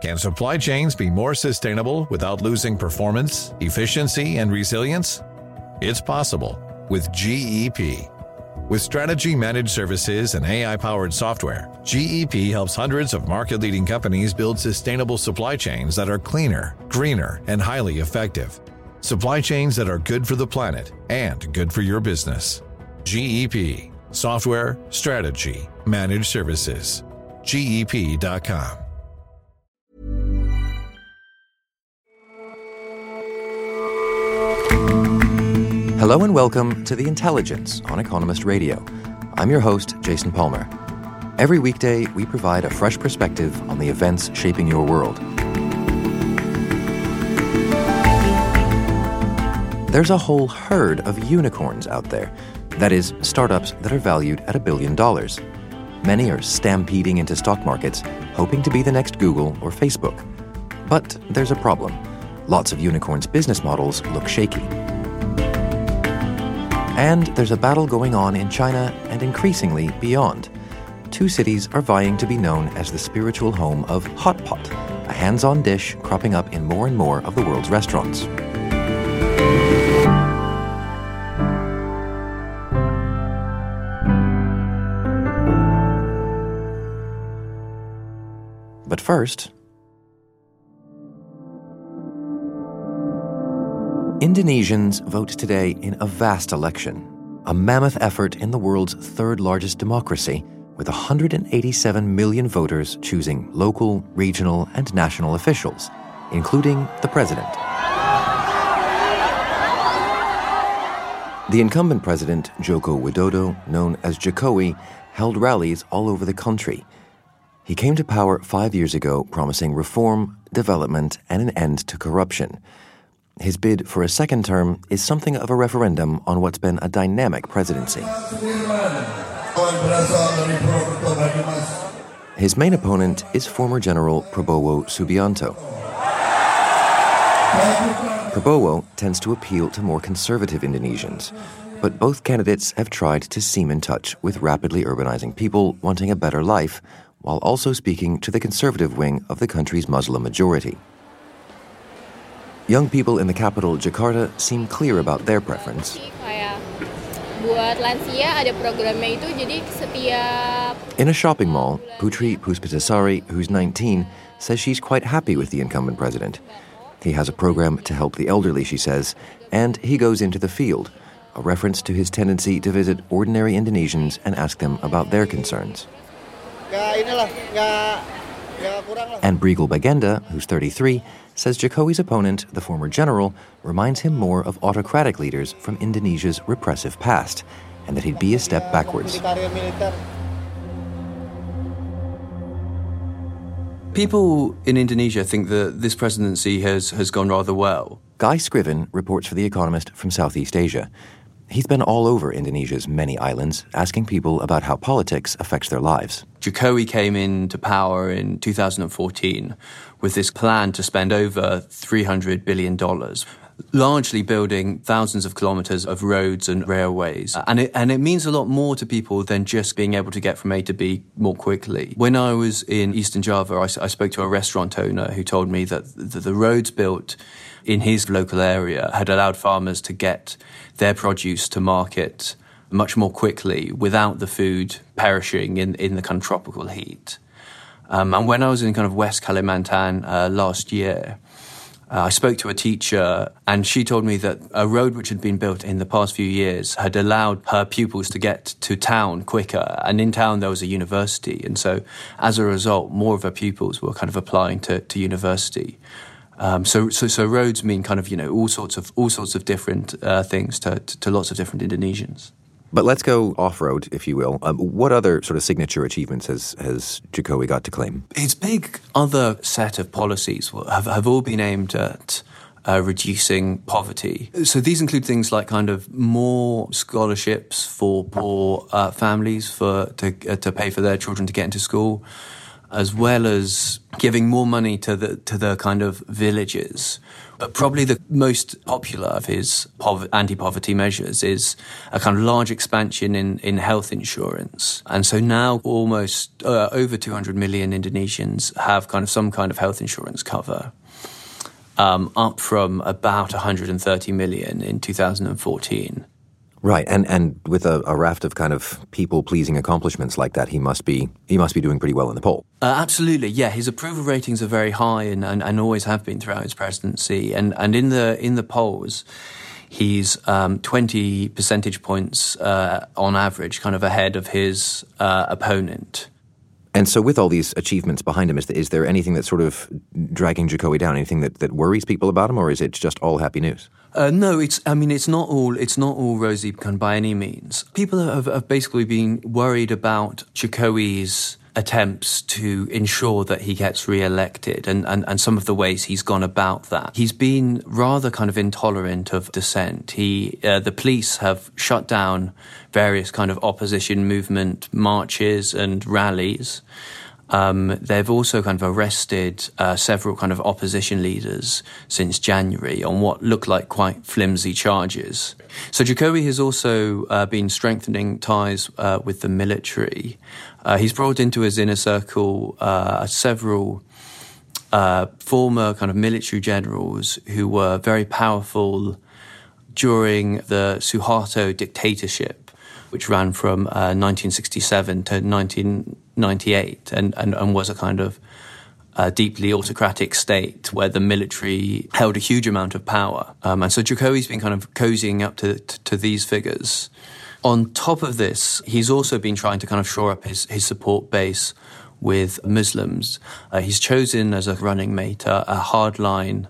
Can supply chains be more sustainable without losing performance, efficiency, and resilience? It's possible with GEP. With strategy managed services and AI powered software, GEP helps hundreds of market leading companies build sustainable supply chains that are cleaner, greener, and highly effective. Supply chains that are good for the planet and good for your business. GEP Software, Strategy, Managed Services. GEP.com. Hello and welcome to The Intelligence on Economist Radio. I'm your host, Jason Palmer. Every weekday, we provide a fresh perspective on the events shaping your world. There's a whole herd of unicorns out there. That is, startups that are valued at a billion dollars. Many are stampeding into stock markets, hoping to be the next Google or Facebook. But there's a problem. Lots of unicorns' business models look shaky. And there's a battle going on in China and increasingly beyond. Two cities are vying to be known as the spiritual home of Hot Pot, a hands on dish cropping up in more and more of the world's restaurants. But first, Indonesians vote today in a vast election, a mammoth effort in the world's third largest democracy, with 187 million voters choosing local, regional, and national officials, including the president. The incumbent president, Joko Widodo, known as Jokowi, held rallies all over the country. He came to power five years ago promising reform, development, and an end to corruption. His bid for a second term is something of a referendum on what's been a dynamic presidency. His main opponent is former General Prabowo Subianto. Prabowo tends to appeal to more conservative Indonesians, but both candidates have tried to seem in touch with rapidly urbanizing people wanting a better life, while also speaking to the conservative wing of the country's Muslim majority. Young people in the capital, Jakarta, seem clear about their preference. In a shopping mall, Putri Puspitasari, who's 19, says she's quite happy with the incumbent president. He has a program to help the elderly, she says, and he goes into the field, a reference to his tendency to visit ordinary Indonesians and ask them about their concerns. And Briegel Bagenda, who's 33, says Jokowi's opponent, the former general, reminds him more of autocratic leaders from Indonesia's repressive past, and that he'd be a step backwards. People in Indonesia think that this presidency has, has gone rather well. Guy Scriven reports for The Economist from Southeast Asia. He's been all over Indonesia's many islands, asking people about how politics affects their lives. Jokowi came into power in 2014 with this plan to spend over $300 billion largely building thousands of kilometers of roads and railways. And it, and it means a lot more to people than just being able to get from A to B more quickly. When I was in Eastern Java, I, I spoke to a restaurant owner who told me that the, the roads built in his local area had allowed farmers to get their produce to market much more quickly without the food perishing in, in the kind of tropical heat. Um, and when I was in kind of West Kalimantan uh, last year, uh, I spoke to a teacher, and she told me that a road which had been built in the past few years had allowed her pupils to get to town quicker. And in town, there was a university. And so, as a result, more of her pupils were kind of applying to, to university. Um, so, so, so roads mean kind of you know all sorts of all sorts of different uh, things to, to, to lots of different Indonesians. But let's go off road, if you will. Um, what other sort of signature achievements has, has Jokowi got to claim? His big other set of policies have, have all been aimed at uh, reducing poverty. So these include things like kind of more scholarships for poor uh, families for to uh, to pay for their children to get into school, as well as giving more money to the to the kind of villages But probably the most popular of his anti poverty measures is a kind of large expansion in, in health insurance. And so now almost uh, over 200 million Indonesians have kind of some kind of health insurance cover. Um, up from about 130 million in 2014. Right, and and with a, a raft of kind of people pleasing accomplishments like that, he must be he must be doing pretty well in the poll. Uh, absolutely, yeah. His approval ratings are very high, and, and, and always have been throughout his presidency. And and in the in the polls, he's um, twenty percentage points uh, on average, kind of ahead of his uh, opponent. And so, with all these achievements behind him, is, is there anything that's sort of dragging Jokowi down? Anything that, that worries people about him, or is it just all happy news? Uh, no, it's. I mean, it's not all. It's not all rosy by any means. People have, have basically been worried about Jokowi's attempts to ensure that he gets re-elected and, and, and some of the ways he's gone about that. He's been rather kind of intolerant of dissent. He, uh, the police have shut down various kind of opposition movement marches and rallies. Um, they've also kind of arrested uh, several kind of opposition leaders since January on what look like quite flimsy charges. So Jokowi has also uh, been strengthening ties uh, with the military. Uh, he's brought into his inner circle uh, several uh, former kind of military generals who were very powerful during the Suharto dictatorship, which ran from 1967 to 1998 and, and, and was a kind of uh, deeply autocratic state where the military held a huge amount of power. Um, and so Jokowi's been kind of cozying up to, to, to, these figures. On top of this, he's also been trying to kind of shore up his, his support base with Muslims. Uh, he's chosen as a running mate a, a hardline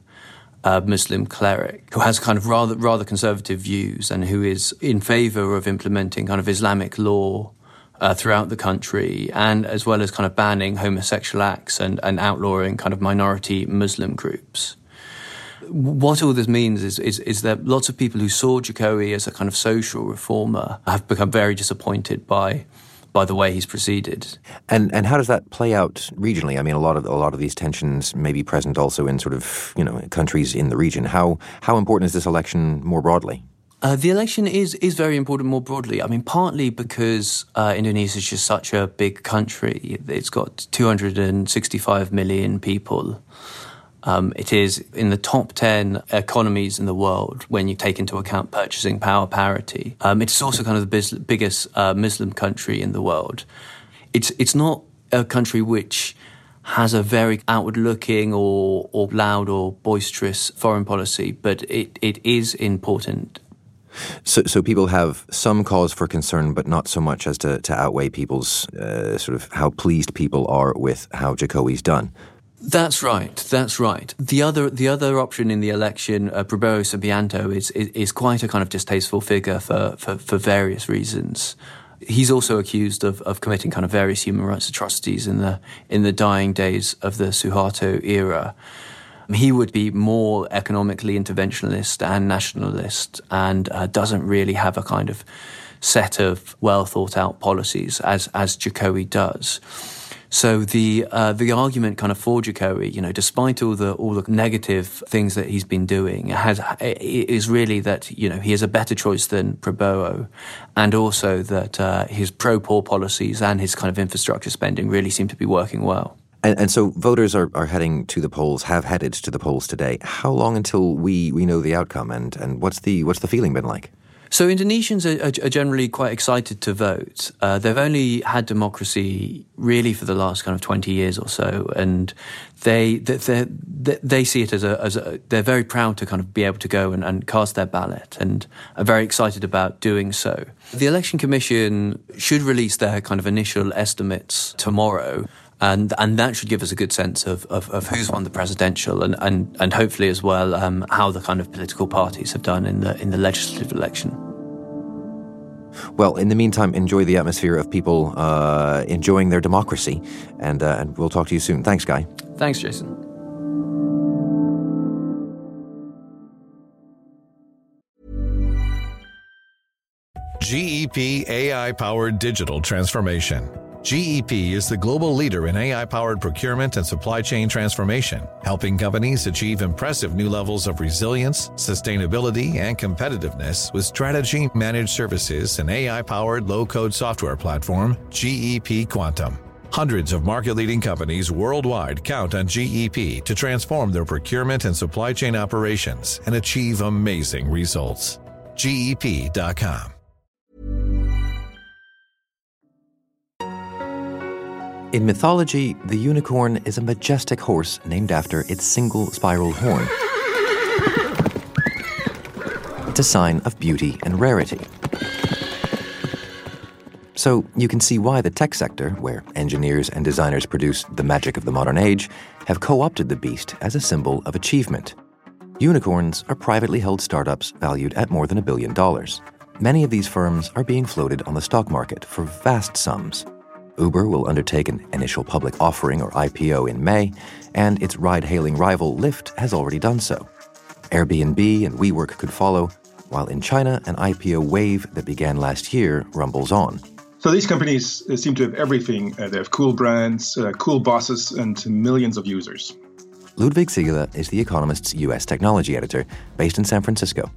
uh, Muslim cleric who has kind of rather rather conservative views and who is in favor of implementing kind of Islamic law uh, throughout the country, and as well as kind of banning homosexual acts and, and outlawing kind of minority Muslim groups. What all this means is, is, is that lots of people who saw Jokowi as a kind of social reformer have become very disappointed by by the way he's proceeded. And and how does that play out regionally? I mean, a lot of a lot of these tensions may be present also in sort of you know countries in the region. How how important is this election more broadly? Uh, the election is is very important more broadly. I mean, partly because uh, Indonesia is just such a big country. It's got 265 million people. Um, it is in the top 10 economies in the world when you take into account purchasing power parity. Um, it's also kind of the biz- biggest uh, Muslim country in the world. It's it's not a country which has a very outward looking or, or loud or boisterous foreign policy, but it, it is important so, so people have some cause for concern, but not so much as to, to outweigh people's uh, sort of how pleased people are with how Jokowi's done. That's right. That's right. The other the other option in the election, uh, Prabowo Subianto, is, is, is quite a kind of distasteful figure for, for, for various reasons. He's also accused of, of committing kind of various human rights atrocities in the in the dying days of the Suharto era he would be more economically interventionist and nationalist and uh, doesn't really have a kind of set of well thought out policies as, as Jokowi does. So the uh, the argument kind of for Jokowi, you know, despite all the all the negative things that he's been doing, has is really that you know he is a better choice than Prabowo, and also that uh, his pro poor policies and his kind of infrastructure spending really seem to be working well. And, and, so voters are, are heading to the polls, have headed to the polls today. How long until we, we know the outcome, and, and what's the what's the feeling been like? So Indonesians are, are they quite excited to vote. Uh, they've only had democracy really for the last kind of twenty years or so, and they they they see it as a, as a they're very proud to kind of be able to go and, and cast their ballot, and are very excited about doing so. The election commission should release their kind of initial estimates tomorrow and and that should give us a good sense of, of, of who's won the presidential and, and, and hopefully as well um, how the kind of political parties have done in the in the legislative election. Well, in the meantime, enjoy the atmosphere of people uh, enjoying their democracy, and uh, and we'll talk to you soon. Thanks, Guy. Thanks, Jason. GEP AI powered digital transformation GEP is the global leader in AI powered procurement and supply chain transformation, helping companies achieve impressive new levels of resilience, sustainability, and competitiveness with strategy managed services and AI powered low code software platform, GEP Quantum. Hundreds of market leading companies worldwide count on GEP to transform their procurement and supply chain operations and achieve amazing results. GEP.com. In mythology, the unicorn is a majestic horse named after its single spiral horn. It's a sign of beauty and rarity. So you can see why the tech sector, where engineers and designers produce the magic of the modern age, have co opted the beast as a symbol of achievement. Unicorns are privately held startups valued at more than a billion dollars. Many of these firms are being floated on the stock market for vast sums. Uber will undertake an initial public offering or IPO in May, and its ride hailing rival Lyft has already done so. Airbnb and WeWork could follow, while in China, an IPO wave that began last year rumbles on. So these companies uh, seem to have everything. Uh, they have cool brands, uh, cool bosses, and millions of users. Ludwig Siegele is The Economist's US technology editor, based in San Francisco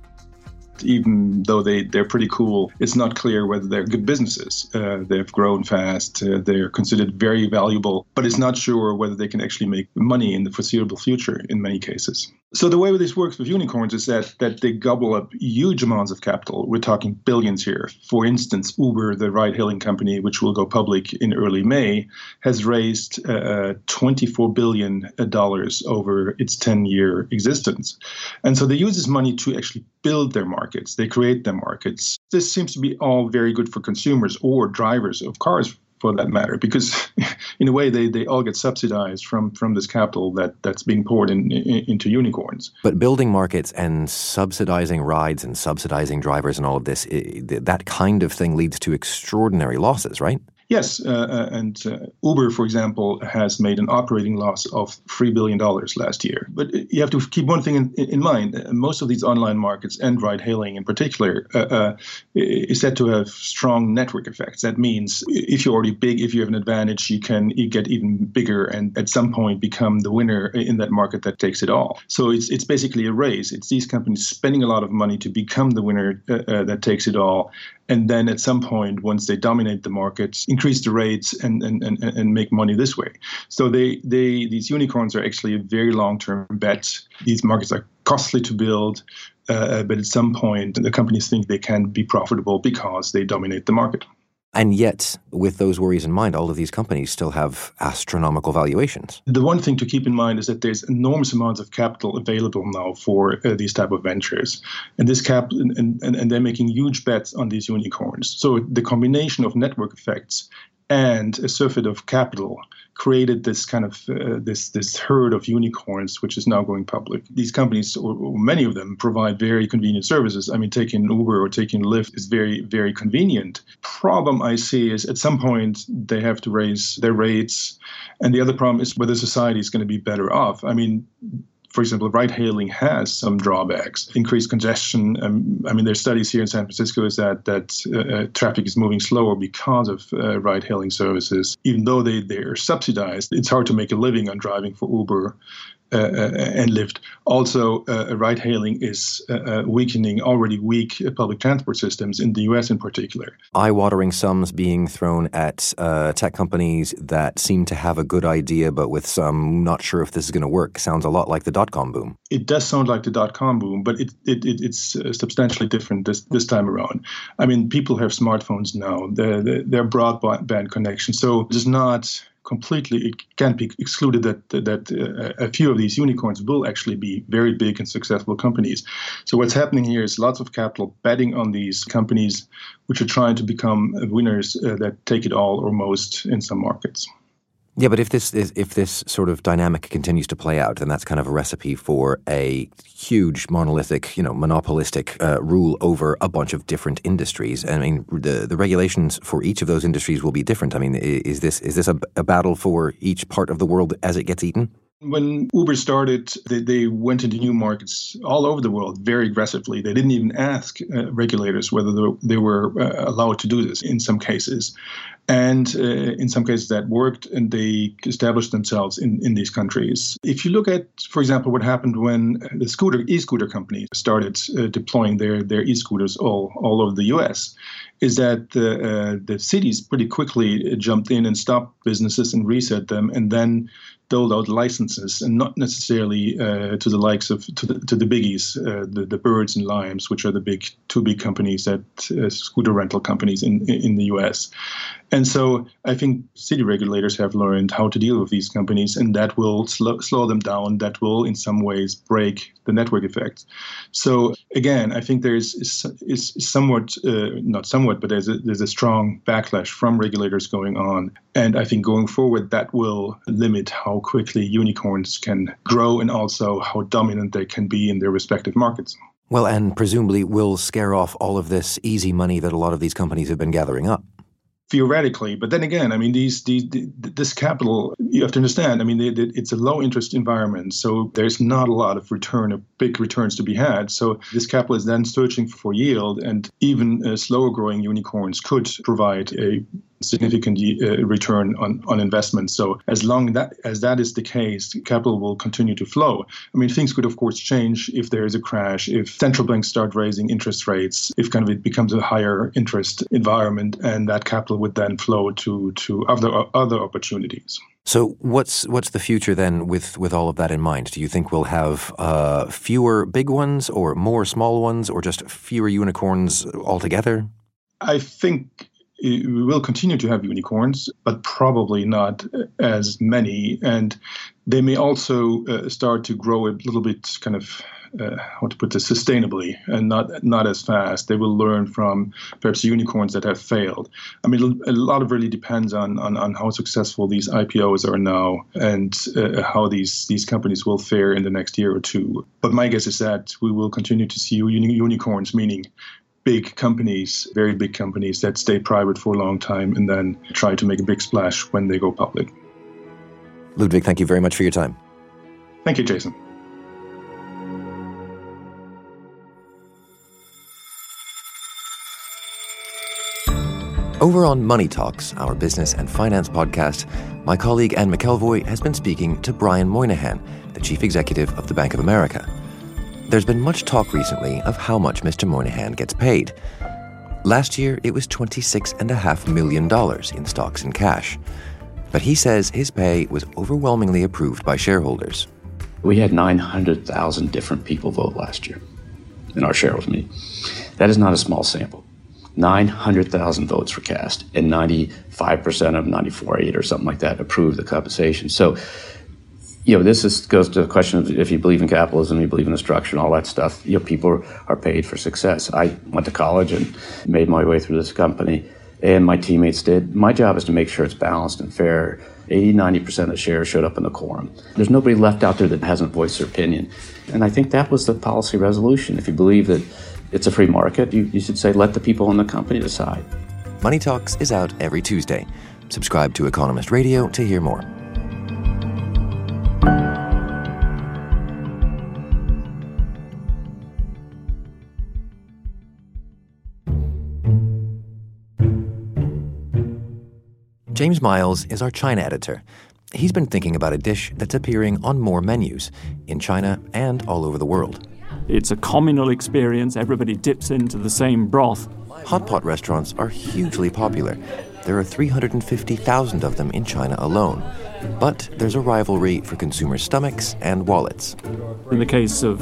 even though they, they're pretty cool, it's not clear whether they're good businesses. Uh, they've grown fast, uh, they're considered very valuable, but it's not sure whether they can actually make money in the foreseeable future in many cases. So the way this works with unicorns is that that they gobble up huge amounts of capital. We're talking billions here. For instance, Uber, the ride-hailing company, which will go public in early May, has raised uh, 24 billion dollars over its 10-year existence, and so they use this money to actually build their markets. They create their markets. This seems to be all very good for consumers or drivers of cars for that matter, because in a way they, they all get subsidized from from this capital that that's being poured in, in, into unicorns. But building markets and subsidizing rides and subsidizing drivers and all of this, that kind of thing leads to extraordinary losses, right? Yes, uh, uh, and uh, Uber, for example, has made an operating loss of $3 billion last year. But you have to keep one thing in, in mind. Most of these online markets, and ride hailing in particular, uh, uh, is said to have strong network effects. That means if you're already big, if you have an advantage, you can you get even bigger and at some point become the winner in that market that takes it all. So it's, it's basically a race. It's these companies spending a lot of money to become the winner uh, that takes it all and then at some point once they dominate the markets increase the rates and and, and, and make money this way. So they they these unicorns are actually a very long-term bet these markets are costly to build uh, but at some point the companies think they can be profitable because they dominate the market and yet, with those worries in mind, all of these companies still have astronomical valuations. The one thing to keep in mind is that there's enormous amounts of capital available now for uh, these type of ventures, and this cap and, and, and they're making huge bets on these unicorns. So the combination of network effects and a surfeit of capital created this kind of uh, this this herd of unicorns, which is now going public. These companies, or, or, many of them, provide very convenient services. I mean, taking Uber or taking Lyft is very very convenient. Problem I see is at some point they have to raise their rates, and the other problem is whether society is going to be better off. I mean, for example, ride hailing has some drawbacks. Increased congestion. Um, I mean, there's studies here in San Francisco is that that uh, uh traffic is moving slower because of uh, ride hailing services. Even though they they're subsidized, it's hard to make a living on driving for Uber Uh, uh, and Lyft. Also, uh, uh ride hailing is weakening already weak public transport systems in the US in particular. Eye watering sums being thrown at tech companies that seem to have a good idea, but with some not sure if this is going to work. Sounds a lot like the dot com boom. It does sound like the dot com boom, but it, it, it it's substantially different this, this time around. I mean, people have smartphones now, they're, they're broadband connection. So it's not completely it can't be excluded that that uh, a few of these unicorns will actually be very big and successful companies. So what's happening here is lots of capital betting on these companies, which are trying to become winners uh, that take it all or most in some markets. Yeah, but if this is, if this sort of dynamic continues to play out, then that's kind of a recipe for a huge monolithic, you know, monopolistic uh, rule over a bunch of different industries. I mean, the the regulations for each of those industries will be different. I mean, is this is this a, a battle for each part of the world as it gets eaten? When Uber started, they, they, went into new markets all over the world very aggressively. They didn't even ask uh, regulators whether they were uh, allowed to do this in some cases. And uh, in some cases that worked and they established themselves in, in these countries. If you look at, for example, what happened when the scooter e-scooter companies started uh, deploying their, their e-scooters all, all over the US, is that the, uh, the cities pretty quickly jumped in and stopped businesses and reset them and then doled out licenses and not necessarily uh, to the likes of to the, to the biggies, uh, the, the Birds and Limes, which are the big two big companies that uh, scooter rental companies in in the U.S. And so I think city regulators have learned how to deal with these companies, and that will slow, slow them down. That will, in some ways, break the network effect. So again, I think there is is, is somewhat uh, not somewhat, but there's a, there's a strong backlash from regulators going on, and I think going forward that will limit how quickly unicorns can grow and also how dominant they can be in their respective markets. Well, and presumably will scare off all of this easy money that a lot of these companies have been gathering up theoretically. But then again, I mean, these, these this capital you have to understand. I mean, they, they, it's a low interest environment, so there's not a lot of return, of big returns to be had. So this capital is then searching for yield, and even uh, slower growing unicorns could provide a significant uh, return on, on investment. So as long that as that is the case, capital will continue to flow. I mean, things could of course change if there is a crash, if central banks start raising interest rates, if kind of it becomes a higher interest environment, and that capital would then flow to to other other opportunities. So what's what's the future then with, with all of that in mind? Do you think we'll have uh, fewer big ones or more small ones or just fewer unicorns altogether? I think we will continue to have unicorns, but probably not as many. And they may also uh, start to grow a little bit kind of uh, how to put this sustainably and not not as fast. They will learn from perhaps unicorns that have failed. I mean, a lot of really depends on on, on how successful these IPOs are now and uh, how these these companies will fare in the next year or two. But my guess is that we will continue to see uni- unicorns, meaning big companies, very big companies that stay private for a long time and then try to make a big splash when they go public. Ludwig, thank you very much for your time. Thank you, Jason. Over on Money Talks, our business and finance podcast, my colleague Anne McElvoy has been speaking to Brian Moynihan, the chief executive of the Bank of America. There's been much talk recently of how much Mr. Moynihan gets paid. Last year, it was $26.5 million in stocks and cash. But he says his pay was overwhelmingly approved by shareholders. We had 900,000 different people vote last year in our shareholders meeting. That is not a small sample. 900,000 votes were cast, and 95% of 94.8 or something like that approved the compensation. So you know, this is, goes to the question of if you believe in capitalism, you believe in the structure and all that stuff. You know, people are paid for success. I went to college and made my way through this company, and my teammates did. My job is to make sure it's balanced and fair. 80, 90% of the shares showed up in the quorum. There's nobody left out there that hasn't voiced their opinion. And I think that was the policy resolution. If you believe that it's a free market, you, you should say, let the people in the company decide. Money Talks is out every Tuesday. Subscribe to Economist Radio to hear more. James Miles is our China editor. He's been thinking about a dish that's appearing on more menus in China and all over the world. It's a communal experience. Everybody dips into the same broth. Hot pot restaurants are hugely popular. There are 350,000 of them in China alone. But there's a rivalry for consumer stomachs and wallets. In the case of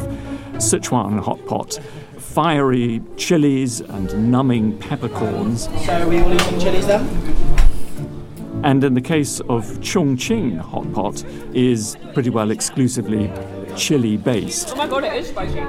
Sichuan hot pot, fiery chilies and numbing peppercorns. So are we all eating chilies then? And in the case of Chongqing hot pot, is pretty well exclusively chili based. Oh my god, it is spicy.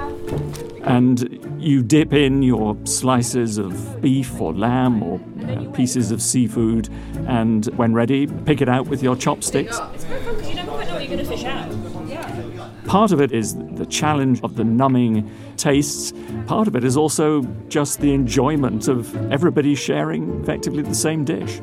And you dip in your slices of beef or lamb or uh, pieces of seafood, and when ready, pick it out with your chopsticks. It's very fun because you never quite know what you're going to fish out. Part of it is the challenge of the numbing tastes. Part of it is also just the enjoyment of everybody sharing effectively the same dish.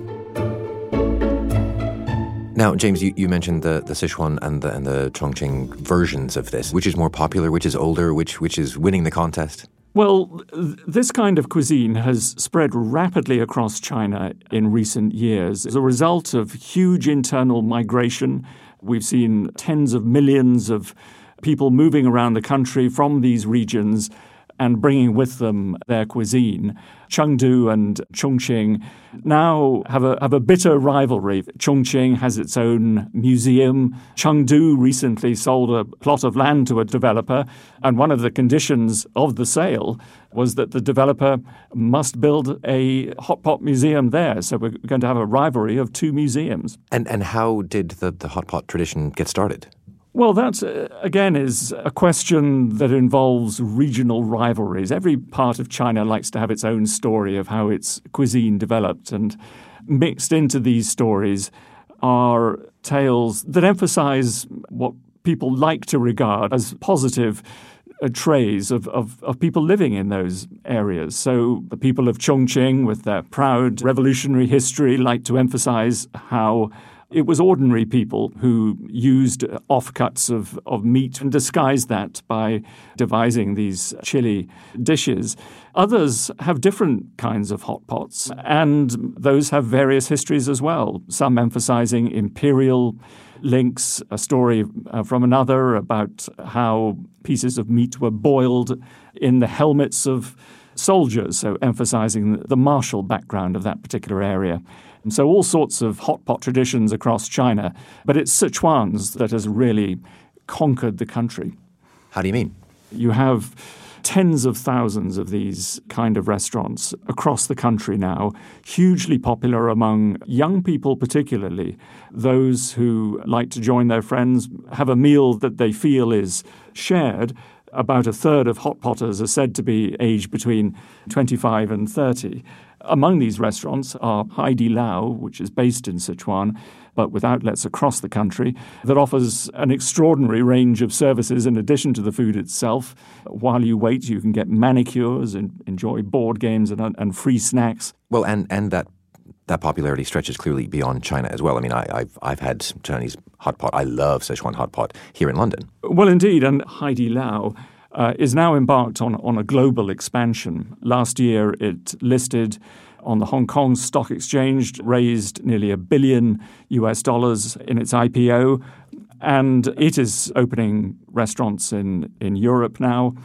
Now, James, you, you mentioned the, the Sichuan and the, and the Chongqing versions of this. Which is more popular? Which is older? Which which is winning the contest? Well, this kind of cuisine has spread rapidly across China in recent years as a result of huge internal migration. We've seen tens of millions of people moving around the country from these regions and bringing with them their cuisine. Chengdu and Chongqing now have a, have a bitter rivalry. Chongqing has its own museum. Chengdu recently sold a plot of land to a developer, and one of the conditions of the sale was that the developer must build a hot pot museum there. So we're going to have a rivalry of two museums. And and how did the, the hot pot tradition get started? Well, that, uh, again, is a question that involves regional rivalries. Every part of China likes to have its own story of how its cuisine developed, and mixed into these stories are tales that emphasize what people like to regard as positive uh, traits of, of, of, people living in those areas. So the people of Chongqing, with their proud revolutionary history, like to emphasize how it was ordinary people who used offcuts of, of meat and disguised that by devising these chili dishes. Others have different kinds of hot pots, and those have various histories as well, some emphasizing imperial links, a story uh, from another about how pieces of meat were boiled in the helmets of soldiers, so emphasizing the martial background of that particular area. And so all sorts of hot pot traditions across China, but it's Sichuan's that has really conquered the country. How do you mean? You have tens of thousands of these kind of restaurants across the country now, hugely popular among young people, particularly those who like to join their friends, have a meal that they feel is shared. About a third of hot potters are said to be aged between 25 and 30. Among these restaurants are Haidilao, which is based in Sichuan, but with outlets across the country, that offers an extraordinary range of services in addition to the food itself. While you wait, you can get manicures and enjoy board games and, and free snacks. Well, and, and that that popularity stretches clearly beyond China as well. I mean, I, have I've had Chinese hot pot. I love Sichuan hot pot here in London. Well, indeed, and Haidilao uh, is now embarked on, on a global expansion. Last year, it listed on the Hong Kong Stock Exchange, raised nearly a billion US dollars in its IPO, and it is opening restaurants in, in Europe now.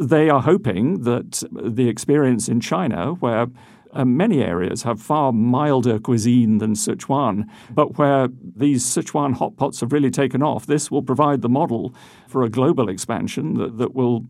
They are hoping that the experience in China, where uh, many areas have far milder cuisine than Sichuan, but where these Sichuan hot pots have really taken off, this will provide the model for a global expansion that, that will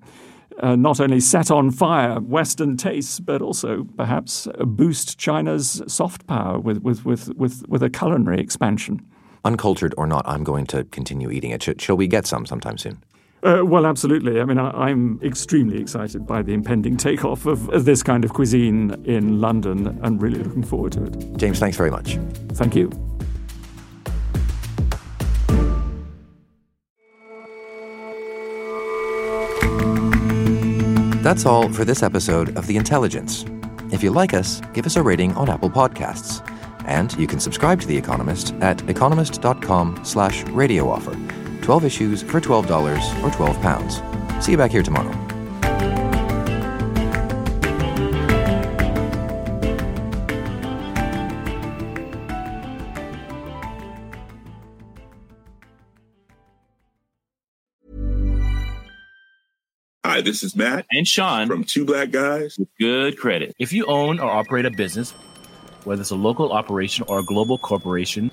uh, not only set on fire Western tastes, but also perhaps boost China's soft power with, with, with, with, with a culinary expansion. Uncultured or not, I'm going to continue eating it. Shall we get some sometime soon? Uh, well, absolutely. I mean, I, am extremely excited by the impending takeoff of, of this kind of cuisine in London and really looking forward to it. James, thanks very much. Thank you. That's all for this episode of The Intelligence. If you like us, give us a rating on Apple Podcasts. And you can subscribe to The Economist at economist.com slash radio offer 12 issues for $12 or 12 pounds. See you back here tomorrow. Hi, this is Matt and Sean from Two Black Guys with Good Credit. If you own or operate a business, whether it's a local operation or a global corporation,